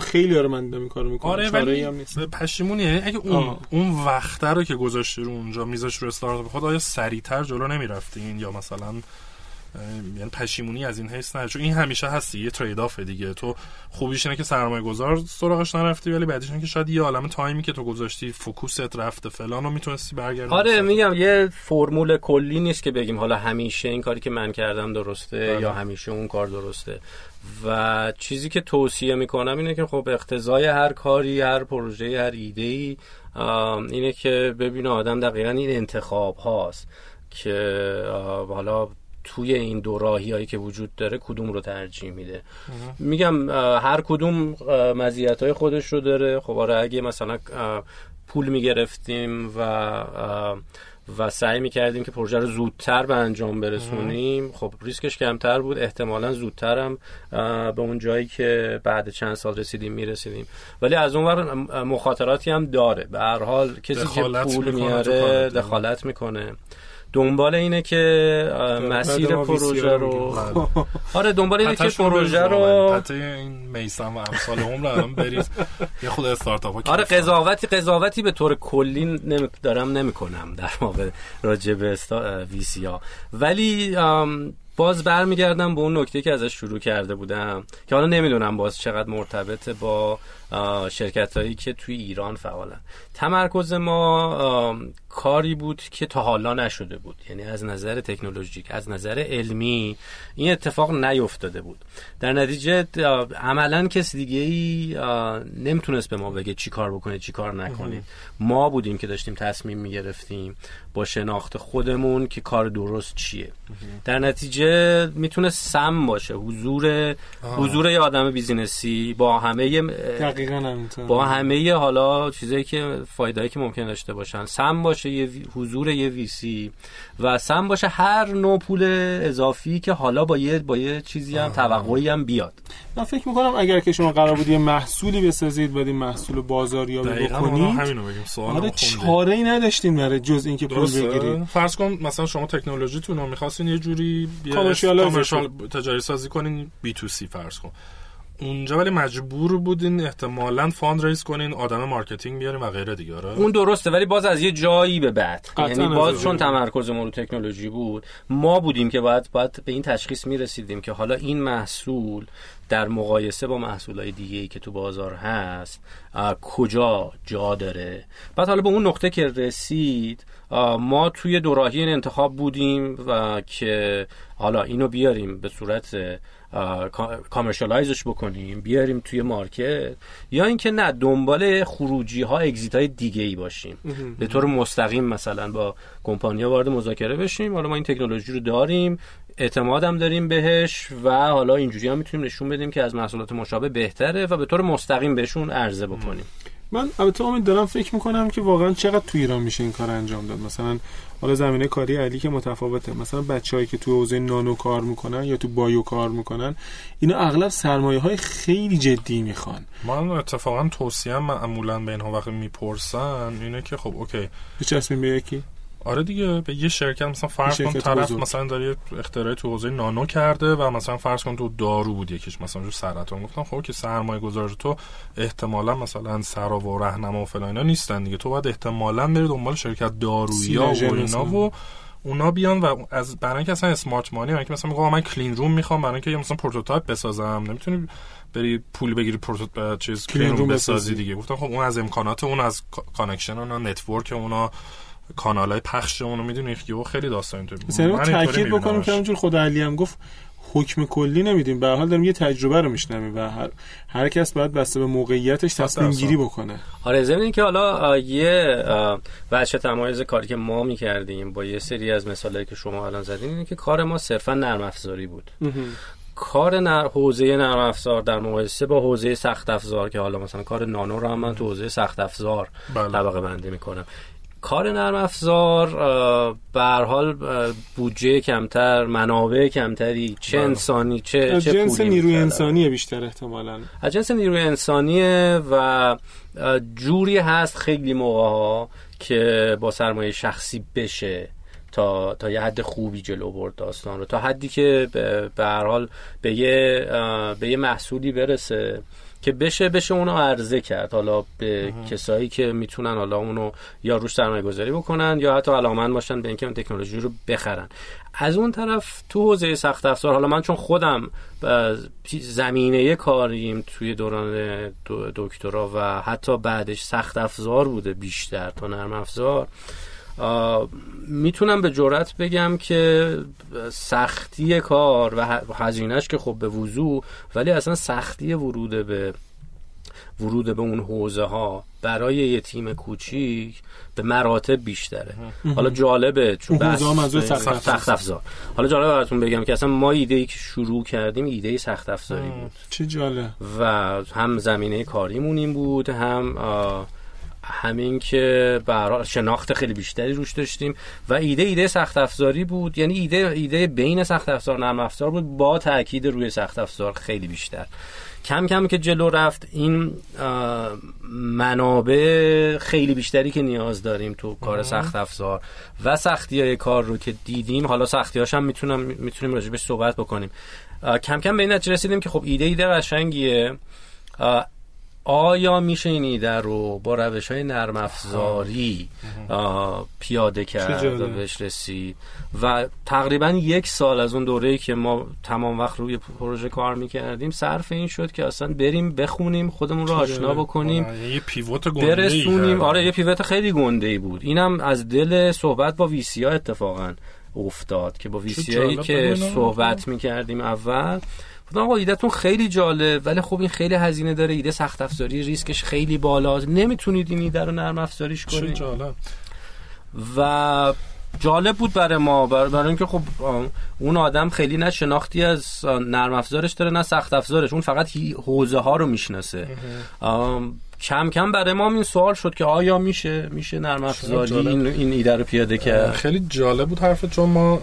خیلی آره من این کارو می‌کنم. آره ولی هم نیست. پشیمونی. یعنی اگه اون اون وقت رو که گذاشتی رو اونجا میذاش رو استارتاپ خود آیا سریعتر جلو نمی‌رفتین؟ یا مثلا یعنی پشیمونی از این حس نه چون این همیشه هستی یه trade-off دیگه. تو خوبیش اینه که سرمایه گذار سراغش نرفتی ولی بعدش اینه که شاید یه عالم time ی که تو گذاشتی focus ت رفته فلان رو می‌تونستی برگردی آره میگم یه فرمول کلی نیست که بگیم حالا همیشه این کاری که من کردم درسته بله. یا همیشه اون کار درسته. و چیزی که توصیه می‌کنم اینه که خب اقتضای هر کاری هر پروژه هر ایده ای اینه که ببینه آدم دقیقا این انتخاب هاست که حالا توی این دو راهی هایی که وجود داره کدوم رو ترجیح میده؟ میگم هر کدوم مزیت های خودش رو داره. خب آره اگه مثلا پول می‌گرفتیم و و سعی می‌کردیم که پروژه رو زودتر به انجام برسونیم خب ریسکش کمتر بود. احتمالا زودتر هم به اون جایی که بعد چند سال رسیدیم می‌رسیدیم. ولی از اون ور مخاطراتی هم داره. به هر حال کسی که پول میاره دخالت می‌کنه. دنبال اینه که مسیر پروژه رو. آره دنبال اینه که پروژه رو حتی این میسم و امثال هم رو الان برید. یه خود استارتاپ آره قضاوتی قضاوتی به طور کلی نمی... دارم نمی‌کنم در واقع راجع به ویسی ها ولی باز برمیگردم به اون نکته که ازش شروع کرده بودم که حالا نمی‌دونم باز چقدر مرتبط با شرکت هایی که توی ایران فعالن. تمرکز ما کاری بود که تا حالا نشده بود. یعنی از نظر تکنولوژیک از نظر علمی این اتفاق نیفتاده بود. در نتیجه عملا کسی دیگه ای نمی‌تونست به ما بگه چی کار بکنه چی کار نکنید. ما بودیم که داشتیم تصمیم می‌گرفتیم با شناخت خودمون که کار درست چیه. در نتیجه می‌تونه سم باشه. حضور حضور یه آدم بیزینسی با همه با همه حالا چیزایی که فایدهایی که ممکن داشته باشن. سم باشه یه حضور یه ویسی و سم باشه هر نوع پول اضافی که حالا با یه با یه چیزی هم توقعی هم بیاد. من فکر می‌کنم اگر که شما قرار بود یه محصولی بسازید و این محصول بازاریابی بکنید آره چاره ای نداشتین برای جز اینکه پول بگیرید. فرض کن مثلا شما تکنولوژیتون رو می‌خواستین یه جوری commercial تجاری سازی کنین B to C فرض کن. اونجا ولی مجبور بودین احتمالا fundraise کنین آدم marketing بیارین و غیره دیگه آره. اون درسته ولی باز از یه جایی به بعد. یعنی باز چون تمرکز ما رو تکنولوژی بود ما بودیم که باید باید به این تشخیص می‌رسیدیم که حالا این محصول در مقایسه با محصولات دیگه ای که تو بازار هست کجا جا داره؟ بعد حالا به اون نقطه که رسید ما توی دوراهی این انتخاب بودیم و که حالا اینو بیاریم به صورت کامرشالایزش بکنیم بیاریم توی مارکت یا اینکه نه دنبال خروجی ها اگزیت های دیگه ای باشیم به طور مستقیم مثلا با کمپانیا وارد مذاکره بشیم. حالا ما این تکنولوژی رو داریم اعتمادم داریم بهش و حالا اینجوری هم می‌تونیم نشون بدیم که از محصولات مشابه بهتره و به طور مستقیم بهشون عرضه بکنیم. من البته امید دارم فکر می‌کنم که واقعا چقدر تو ایران میشه این کار انجام داد. مثلا حالا زمینه کاری علی که متفاوته. مثلا بچههایی که تو حوزه نانو کار می‌کنن یا تو بایو کار می‌کنن اینا اغلب سرمایه های خیلی جدی می‌خوان. من اتفاقا توصیه معمولا به اینها وقتی می‌پرسن اینه که خب اوکی. بچسبیم به یکی؟ آره دیگه به یه شرکت مثلا فرض کن طرف مثلا داره اختراع تو حوزه نانو کرده و مثلا فرض کن تو دارو بود یکیش مثلا جو سرطان. گفتم خب که سرمایه گذار تو احتمالا مثلا سرآوا و رهنما و فلان اینا نیستن دیگه. تو باید احتمالا بری دنبال شرکت دارویی و اینا و اونا بیان و از برای اینکه اصلا smart money که مثلا میگم من clean room می‌خوام برای اینکه مثلا prototype بسازم. نمی‌تونی بری پول بگیری prototype چیز clean room بسازی دیگه. گفتم خب اون از امکانات اون از connection اون network اونا کانال های پخش اونو می‌دونی؟ یهو خیلی داستان تو مثلا تاکید بکنیم که همونجور خدا علی هم گفت حکم کلی نمیدیم. به حال داریم یه تجربه رو میشنویم و هر, هر کس باید بسته به موقعیتش تصمیم گیری بکنه. آره ضمن که حالا یه وجه تمایز کاری که ما می‌کردیم با یه سری از مثالایی که شما الان زدین اینه که کار ما صرفا نرم افزاری بود. کار نر... حوزه نرم افزار در مقایسه با حوزه سخت افزار که حالا مثلا کار نانو رو هم من تو حوزه سخت افزار بله. طبقه بندی می‌کنم. کار نرم افزار به حال بودجه کمتر منابع کمتری چه بله. انسانی چه چه جنس نیروی انسانیه بیشتر احتمالاً. از جنس نیروی انسانیه و جوری هست خیلی موقع ها که با سرمایه شخصی بشه تا تا یه حد خوبی جلو برد داستان رو. تا حدی که به هر حال به یه به یه محصولی برسه. که بشه بشه اونو عرضه کرد. حالا به کسایی که می‌تونن حالا اونو یا روش سرمایه گذاری بکنن یا حتی علاقمند باشن به اینکه اون تکنولوژی رو بخرن. از اون طرف تو حوزه سخت افزار حالا من چون خودم زمینه کاریم توی دوران دکترا و حتی بعدش سخت افزار بوده بیشتر تا نرم افزار می‌تونم به جرات بگم که سختی کار و هزینهش که خب به وضوع ولی اصلا سختی ورود به ورود به اون حوزه ها برای یه تیم کوچیک به مراتب بیشتره. حالا جالبه چون بحث سخت افزار. حالا جالبه براتون بگم که اصلا ما ایده ای که شروع کردیم ایده سخت افزاری بود. چه جالب. و هم زمینه کاریمون این بود هم همین که برای شناخت خیلی بیشتری روش داشتیم و ایده ایده سخت افزاری بود. یعنی ایده ایده بین سخت افزار نرم افزار بود با تاکید روی سخت افزار خیلی بیشتر. کم کم که جلو رفت این منابع خیلی بیشتری که نیاز داریم تو کار سخت افزار و سختی های کار رو که دیدیم. حالا سختی هم می‌تونم می‌تونیم راجبش صحبت بکنیم. کم کم به این نتیجه رسیدیم که خب ایده ایده قشنگیه. آیا میشه این ایده رو با روش های نرم افزاری؟ پیاده کرد و بهش رسید و تقریبا یک سال از اون دوره که ما تمام وقت روی پروژه کار می‌کردیم صرف این شد که اصلا بریم بخونیم خودمون رو آشنا بکنیم. آره، یه پیوت گنده برسونیم. آره یه پیوت خیلی گنده ای بود. اینم از دل صحبت با ویسی ها اتفاقا افتاد که با ویسی هایی که صحبت می‌کردیم اول گفتم آقا ایدهتون خیلی جالب ولی خب این خیلی هزینه داره ایده سخت افزاری ریسکش خیلی بالاست نمی‌تونید این ایده رو نرم افزاریش کنید. جالب. و جالب بود برای ما برای اینکه خب اون آدم خیلی نه شناختی از نرم افزارش داره نه سخت افزارش. اون فقط حوزه ها رو می‌شناسه. کم کم برای ما این سوال شد که آیا میشه میشه نرم افزاری این, این ایده رو پیاده کرد؟ خیلی جالب بود حرف چون ما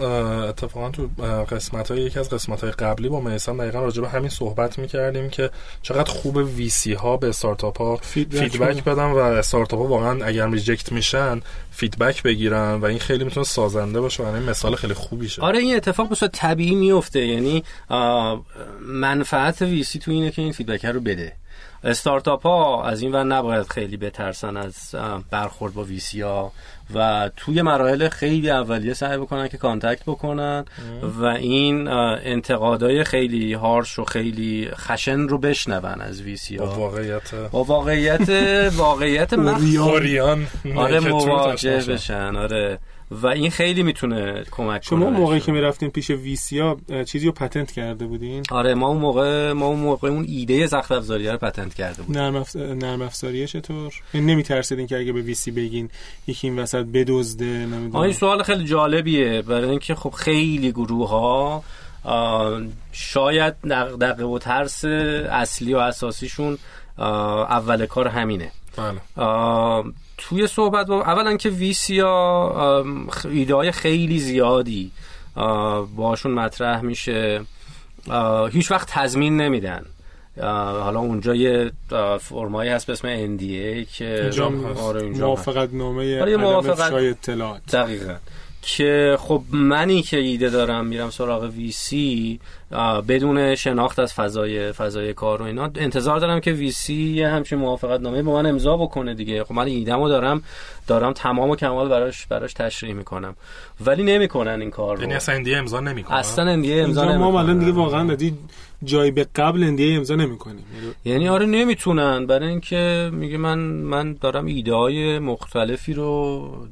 اتفاقا تو قسمت های یکی از قسمت های قبلی با میسان دقیقا راجع به همین صحبت می‌کردیم که چقدر خوب VC ها به استارتاپ ها feedback بدن و استارتاپ ها واقعا اگر reject میشن feedback بگیرن و این خیلی می‌تونه سازنده باشه و این مثال خیلی خوبی شه. آره این اتفاق به طبیعی میفته یعنی منفعت VC تو اینه که این feedback رو بده. استارتاپ ها از این ور نباید خیلی بترسن از برخورد با VC ها و توی مراحل خیلی اولیه سعی بکنن که contact بکنن و این انتقادای خیلی harsh و خیلی خشن رو بشنون از VC ها. با واقعیت. با واقعیت واقعیت آره مواجه بشن. آره. و این خیلی می‌تونه کمک کنه شما موقعی که می‌رفتین پیش VC ها چیزی رو patent کرده بودین؟ آره ما اون موقع ما اون موقع اون ایده سخت افزاری رو پتنت کرده بودیم. نرم, اف... نرم افزاری چطور؟ یعنی نمیترسیدین که اگه به ویسی بگین یکی این وسط بدزده نمی‌دونم. این سوال خیلی جالبیه برای اینکه خب خیلی گروه ها شاید دقیقه و ترس اصلی و اساسیشون اول کار همینه. بله. توی صحبت با اولا که ویسیا ایده های خیلی زیادی باشون مطرح میشه. هیچ وقت تضمین نمیدن. حالا اونجا یه فرمایی هست به اسم NDA که اینجا آره اینجا موافقت نامه آره موافقت اطلاعات. دقیقا. که خب منی که ایده دارم میرم سراغ وی سی بدون شناخت از فضای فضای کار و اینا. انتظار دارم که وی سی یه همچین موافقت نامه با من امضا بکنه دیگه. خب من ایدهمو دارم دارم تمام و کمال براش براش تشریح می‌کنم. ولی نمی‌کنن این کار رو. یعنی اصلا امضا نمی‌کنن؟ اصلا امضا نمی‌کنن. ما الان دیگه واقعا جای به قبل NDA امضا نمی‌کنیم. یعنی آره نمی‌تونن. برای اینکه میگه من من دارم ایده های مختلفی رو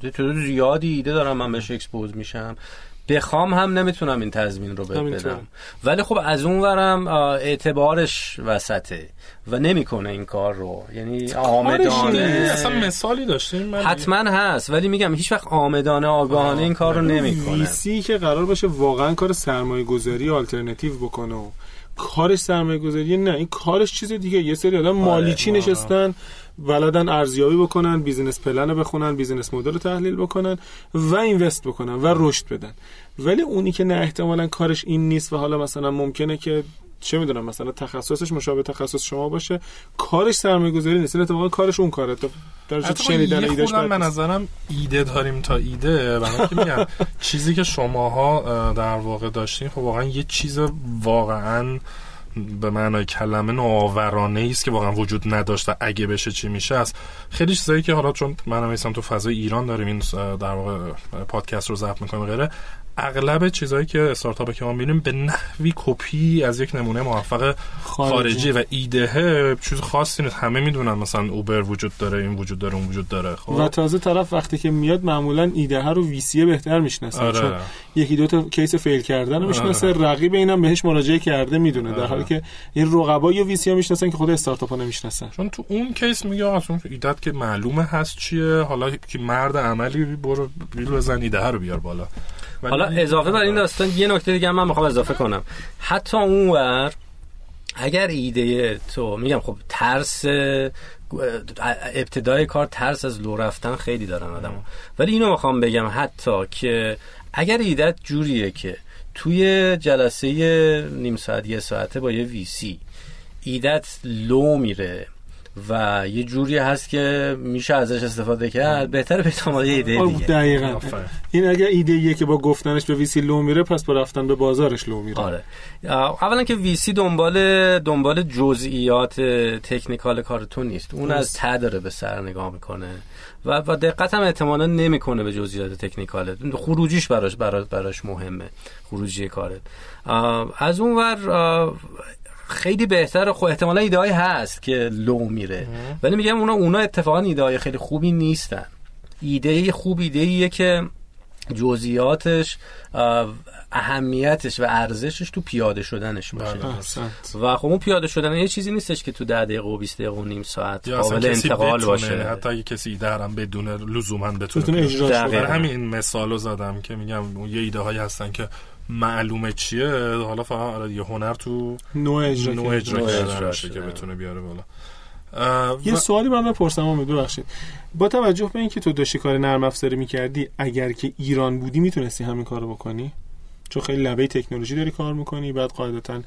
زیادی ایده دارم من بهش expose میشم. بخوام هم نمی‌تونم این تضمین رو بدم. ولی خب از اون ورم اعتبارش وسطه و نمی‌کنه این کار رو. یعنی عامدانه. اصلا مثالی داشتیم حتما هست. ولی میگم هیچ وقت عامدانه آگاهانه این کار رو نمی‌کنه. VC که قرار باشه واقعا کار سرمایه گذاری آلترنتیو بکنه و کارش سرمایه گذاری نه این کارش چیز دیگه. یه سری آدم آره، مالی چی نشستن. بلدن ارزیابی بکنن business plan بخونن business model رو تحلیل بکنن و invest بکنن و رشد بدن. ولی اونی که نه احتمالا کارش این نیست و حالا مثلا ممکنه که چه می‌دونم مثلا تخصصش مشابه تخصص شما باشه کارش سرمایه گذاری نیست اتفاقا کارش اون کاره. در شنیدن ایدهش به نظرم ایده داریم تا ایده. برای میگم چیزی که شماها در واقع داشتین خب واقعا یه چیز واقعا به معنای کلمه نوآورانه است که واقعا وجود نداشت و اگه بشه چی میشه است. خیلی چیزایی که حالا چون منم تو فضای ایران داریم این در واقع پادکست رو ضبط می‌کنیم غیره اغلب چیزهایی که استارتاپ که ما می‌بینیم به نحوی کپی از یک نمونه موفق خارجی, و ایده چیز خاصی نیست همه می‌دونن مثلا اوبر وجود داره این وجود داره اون وجود داره خب و تازه طرف وقتی که میاد معمولا ایده ها رو VC بهتر می‌شناسه آره. چون یکی دو تا case fail کردن رو می‌شناسه آره. رقیب اینم بهش مراجعه کرده می‌دونه آره. در حالی که این رقبای VC ها می‌شناسن که خود استارتاپ ها نمی‌شناسن چون تو اون case میگه اصلا ایدت که معلومه هست چیه حالا که مرد عملی برو بیل بزن ایده رو بیار بالا حالا اضافه بر این داستان یه نکته دیگه من می‌خوام اضافه کنم. حتی اونور اگر ایده تو میگم خب ترس ابتدای کار ترس از لو رفتن خیلی دارن آدم ولی اینو می‌خوام بگم حتی که اگر ایدت جوریه که توی جلسه نیم ساعت یه ساعته با یه ویسی ایدت لو میره و یه جوری هست که میشه ازش استفاده کرد. بهتر به یه ایده دیگه. دقیقا. این اگر ایده ایه که با گفتنش به ویسی لو میره پس با رفتن به بازارش لو میره. آره. اولا که ویسی دنبال دنبال جزئیات تکنیکال کار تو نیست. اون از ته داره به سر نگاه می‌کنه و و دقت هم احتمالا نمی‌کنه به جزئیات تکنیکال. خروجیش براش براش, براش مهمه. خروجی کارت. از اون ور خیلی بهتر خب احتمالا ایده هست که لو میره. ولی میگم اونا اونا اتفاقا ایده خیلی خوبی نیستن. ایده خوب ایده که جزئیاتش اهمیتش و ارزشش تو پیاده شدنش باشه. بله، و خب اون پیاده شدن یه چیزی نیستش که تو 10 دقیقه و 20 دقیقه و نیم ساعت قابل انتقال باشه. حتی اگه کسی ایده هم بدون لزوما بتونه اجرا همین مثالو زدم که میگم یه ایده هایی هستن که معلومه چیه؟ حالا فقط آره یه هنر تو نوع اجرا, نوع اجرا که بتونه بیاره بالا. یه سوالی من بپرسم امید ببخشید. با توجه به اینکه تو داشتی کار نرم افزاری می‌کردی اگر که ایران بودی می‌تونستی همین کارو بکنی؟ چون خیلی لبه تکنولوژی داری کار می‌کنی بعد قاعدتا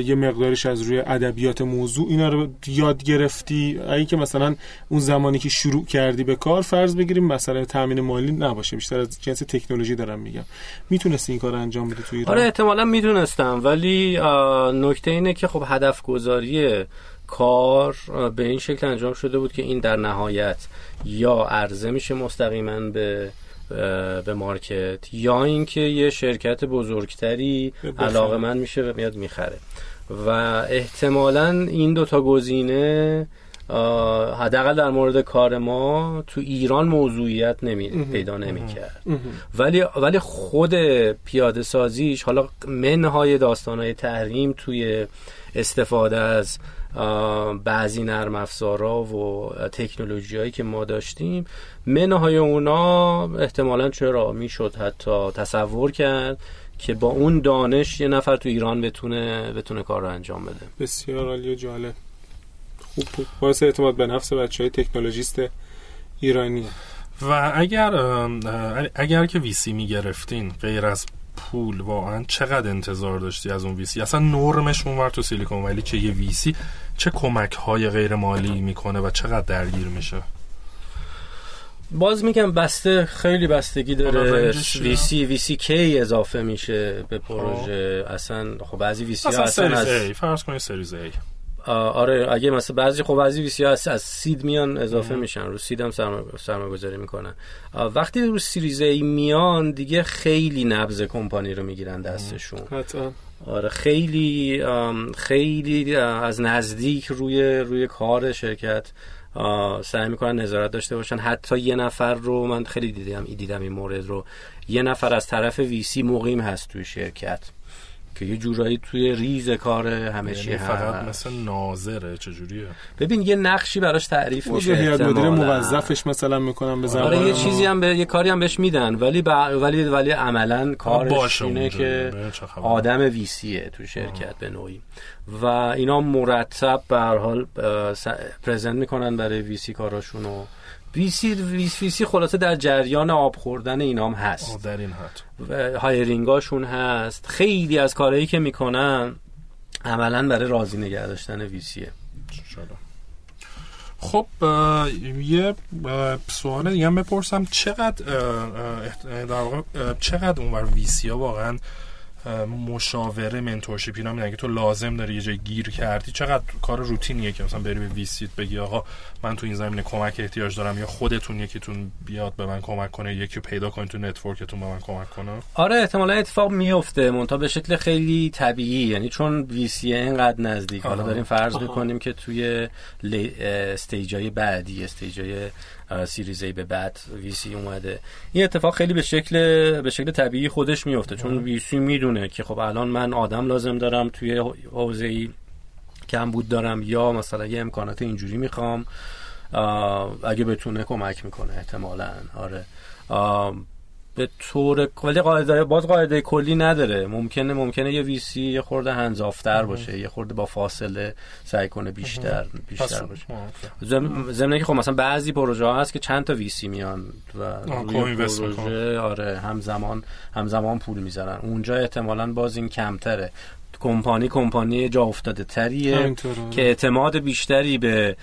یه مقدارش از روی ادبیات موضوع اینا رو یاد گرفتی. اگه که مثلا اون زمانی که شروع کردی به کار فرض بگیریم مثلا تامین مالی نباشه بیشتر از جنس تکنولوژی دارم میگم. می‌تونستی این کار انجام بدی توی آره احتمالا می‌دونستم. ولی نکته اینه که خب هدف گذاری کار به این شکل انجام شده بود که این در نهایت یا عرضه میشه مستقیما به به مارکت. یا اینکه یه شرکت بزرگتری علاقه من میشه و میاد می‌خره. و احتمالا این دوتا گزینه حداقل در مورد کار ما تو ایران موضوعیت نمی پیدا نمی‌کرد ولی ولی خود پیاده سازیش حالا منهای داستانهای تحریم توی استفاده از بعضی نرم افزارا و تکنولوژی هایی که ما داشتیم. منهای اونا احتمالا چرا می‌شد حتی تصور کرد که با اون دانش یه نفر تو ایران بتونه بتونه کار رو انجام بده. بسیار عالی و جالب. خوب باعث اعتماد به نفس بچه های تکنولوژیست ایرانی. و اگر اگر که ویسی می‌گرفتین غیر از پول واقعا چقدر انتظار داشتی از اون ویسی اصلا نرمش اونور تو سیلیکون ولی چه یه ویسی چه کمک های غیر مالی می‌کنه و چقدر درگیر میشه؟ باز میگم بسته خیلی بستگی داره. ویسی ویسی کی اضافه میشه به پروژه. اصلا خب بعضی ویسی ها اصلا از فرض کنید سریز ای آره اگه مثلا بعضی خب بعضی ویسی ها از, سید میان اضافه میشن. رو سید هم سرمایه گذاری می‌کنن. وقتی رو سیریز ای میان دیگه خیلی نبض کمپانی رو می‌گیرن دستشون. آره خیلی خیلی از نزدیک روی روی کار شرکت سعی می‌کنن نظارت داشته باشن. حتی یه نفر رو من خیلی دیدم دیدم این مورد رو. یه نفر از طرف ویسی مقیم هست توی شرکت. که یه جورایی توی ریز کار همه چی یعنی فقط مثل ناظره چجوریه؟ ببین یه نقشی براش تعریف میشه هیئت مدیر موظفش مثلا می‌کنن به زبان آره یه چیزی هم به یه کاری هم بهش میدن ولی ولی ولی عملا کارش اینه که آدم ویسیه تو شرکت به نوعی. و اینا مرتب به هر حال پرزنت می‌کنن برای ویسی کاراشونو. ویسی ویسی خلاصه در جریان آب خوردن اینام هست. در این حد هایرینگاشون هست. خیلی از کارهایی که می‌کنن عملا برای راضی نگه داشتن ویسیه خب یه سوال دیگه بپرسم. چقدر در چقدر اونور ویسی ها واقعا مشاوره mentorship اینا که تو لازم داری یه جای گیر کردی. چقدر کار روتینیه که مثلا بری به VC ت بگی آقا من تو این زمینه کمک احتیاج دارم یا خودتون یکیتون بیاد به من کمک کنه یکی پیدا کنید تو network تون به من کمک کنه؟ آره احتمالا اتفاق میفته. منتها به شکل خیلی طبیعی یعنی چون VC اینقدر نزدیک. حالا داریم فرض می‌کنیم که توی stage ای بعدی stage ای series به بعد VC اومده. این اتفاق خیلی به شکل به شکل طبیعی خودش میفته. چون ویسی می‌دونه که خب الان من آدم لازم دارم توی حوزه ای کم بود دارم یا مثلا یه امکانات اینجوری می‌خوام اگه بتونه کمک می‌کنه احتمالا. آره. به طور ولی قاعده باز قاعده کلی نداره. ممکنه ممکنه یه ویسی یه خورده هنزافتر باشه. یه خورده با فاصله سعی کنه بیشتر بیشتر باشه. ضمن که خب مثلا بعضی پروژه ها هست که چند تا ویسی میان و روی پروژه آره همزمان همزمان پول می‌زنن اونجا احتمالا باز این کمتره. کمپانی کمپانی جا افتاده تریه که اعتماد بیشتری به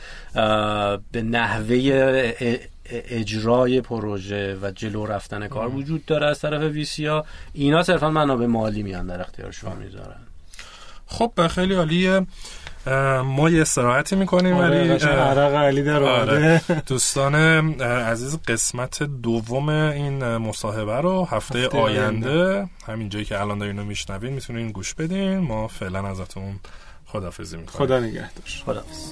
به نحوه اجرای پروژه و جلو رفتن کار وجود داره از طرف ویسی ها اینا صرفا منابع مالی میان در اختیار شما می‌ذارن. خب خیلی عالیه ما یه استراحتی می‌کنیم ولی آره، عرق علی در آره. دوستان عزیز قسمت دوم این مصاحبه رو هفته, هفته آینده, آینده. همین جایی که الان دارین رو میشنوین می‌تونین گوش بدین. ما فعلا ازتون خدافزی می‌کنیم. خدا نگهدار. خدافز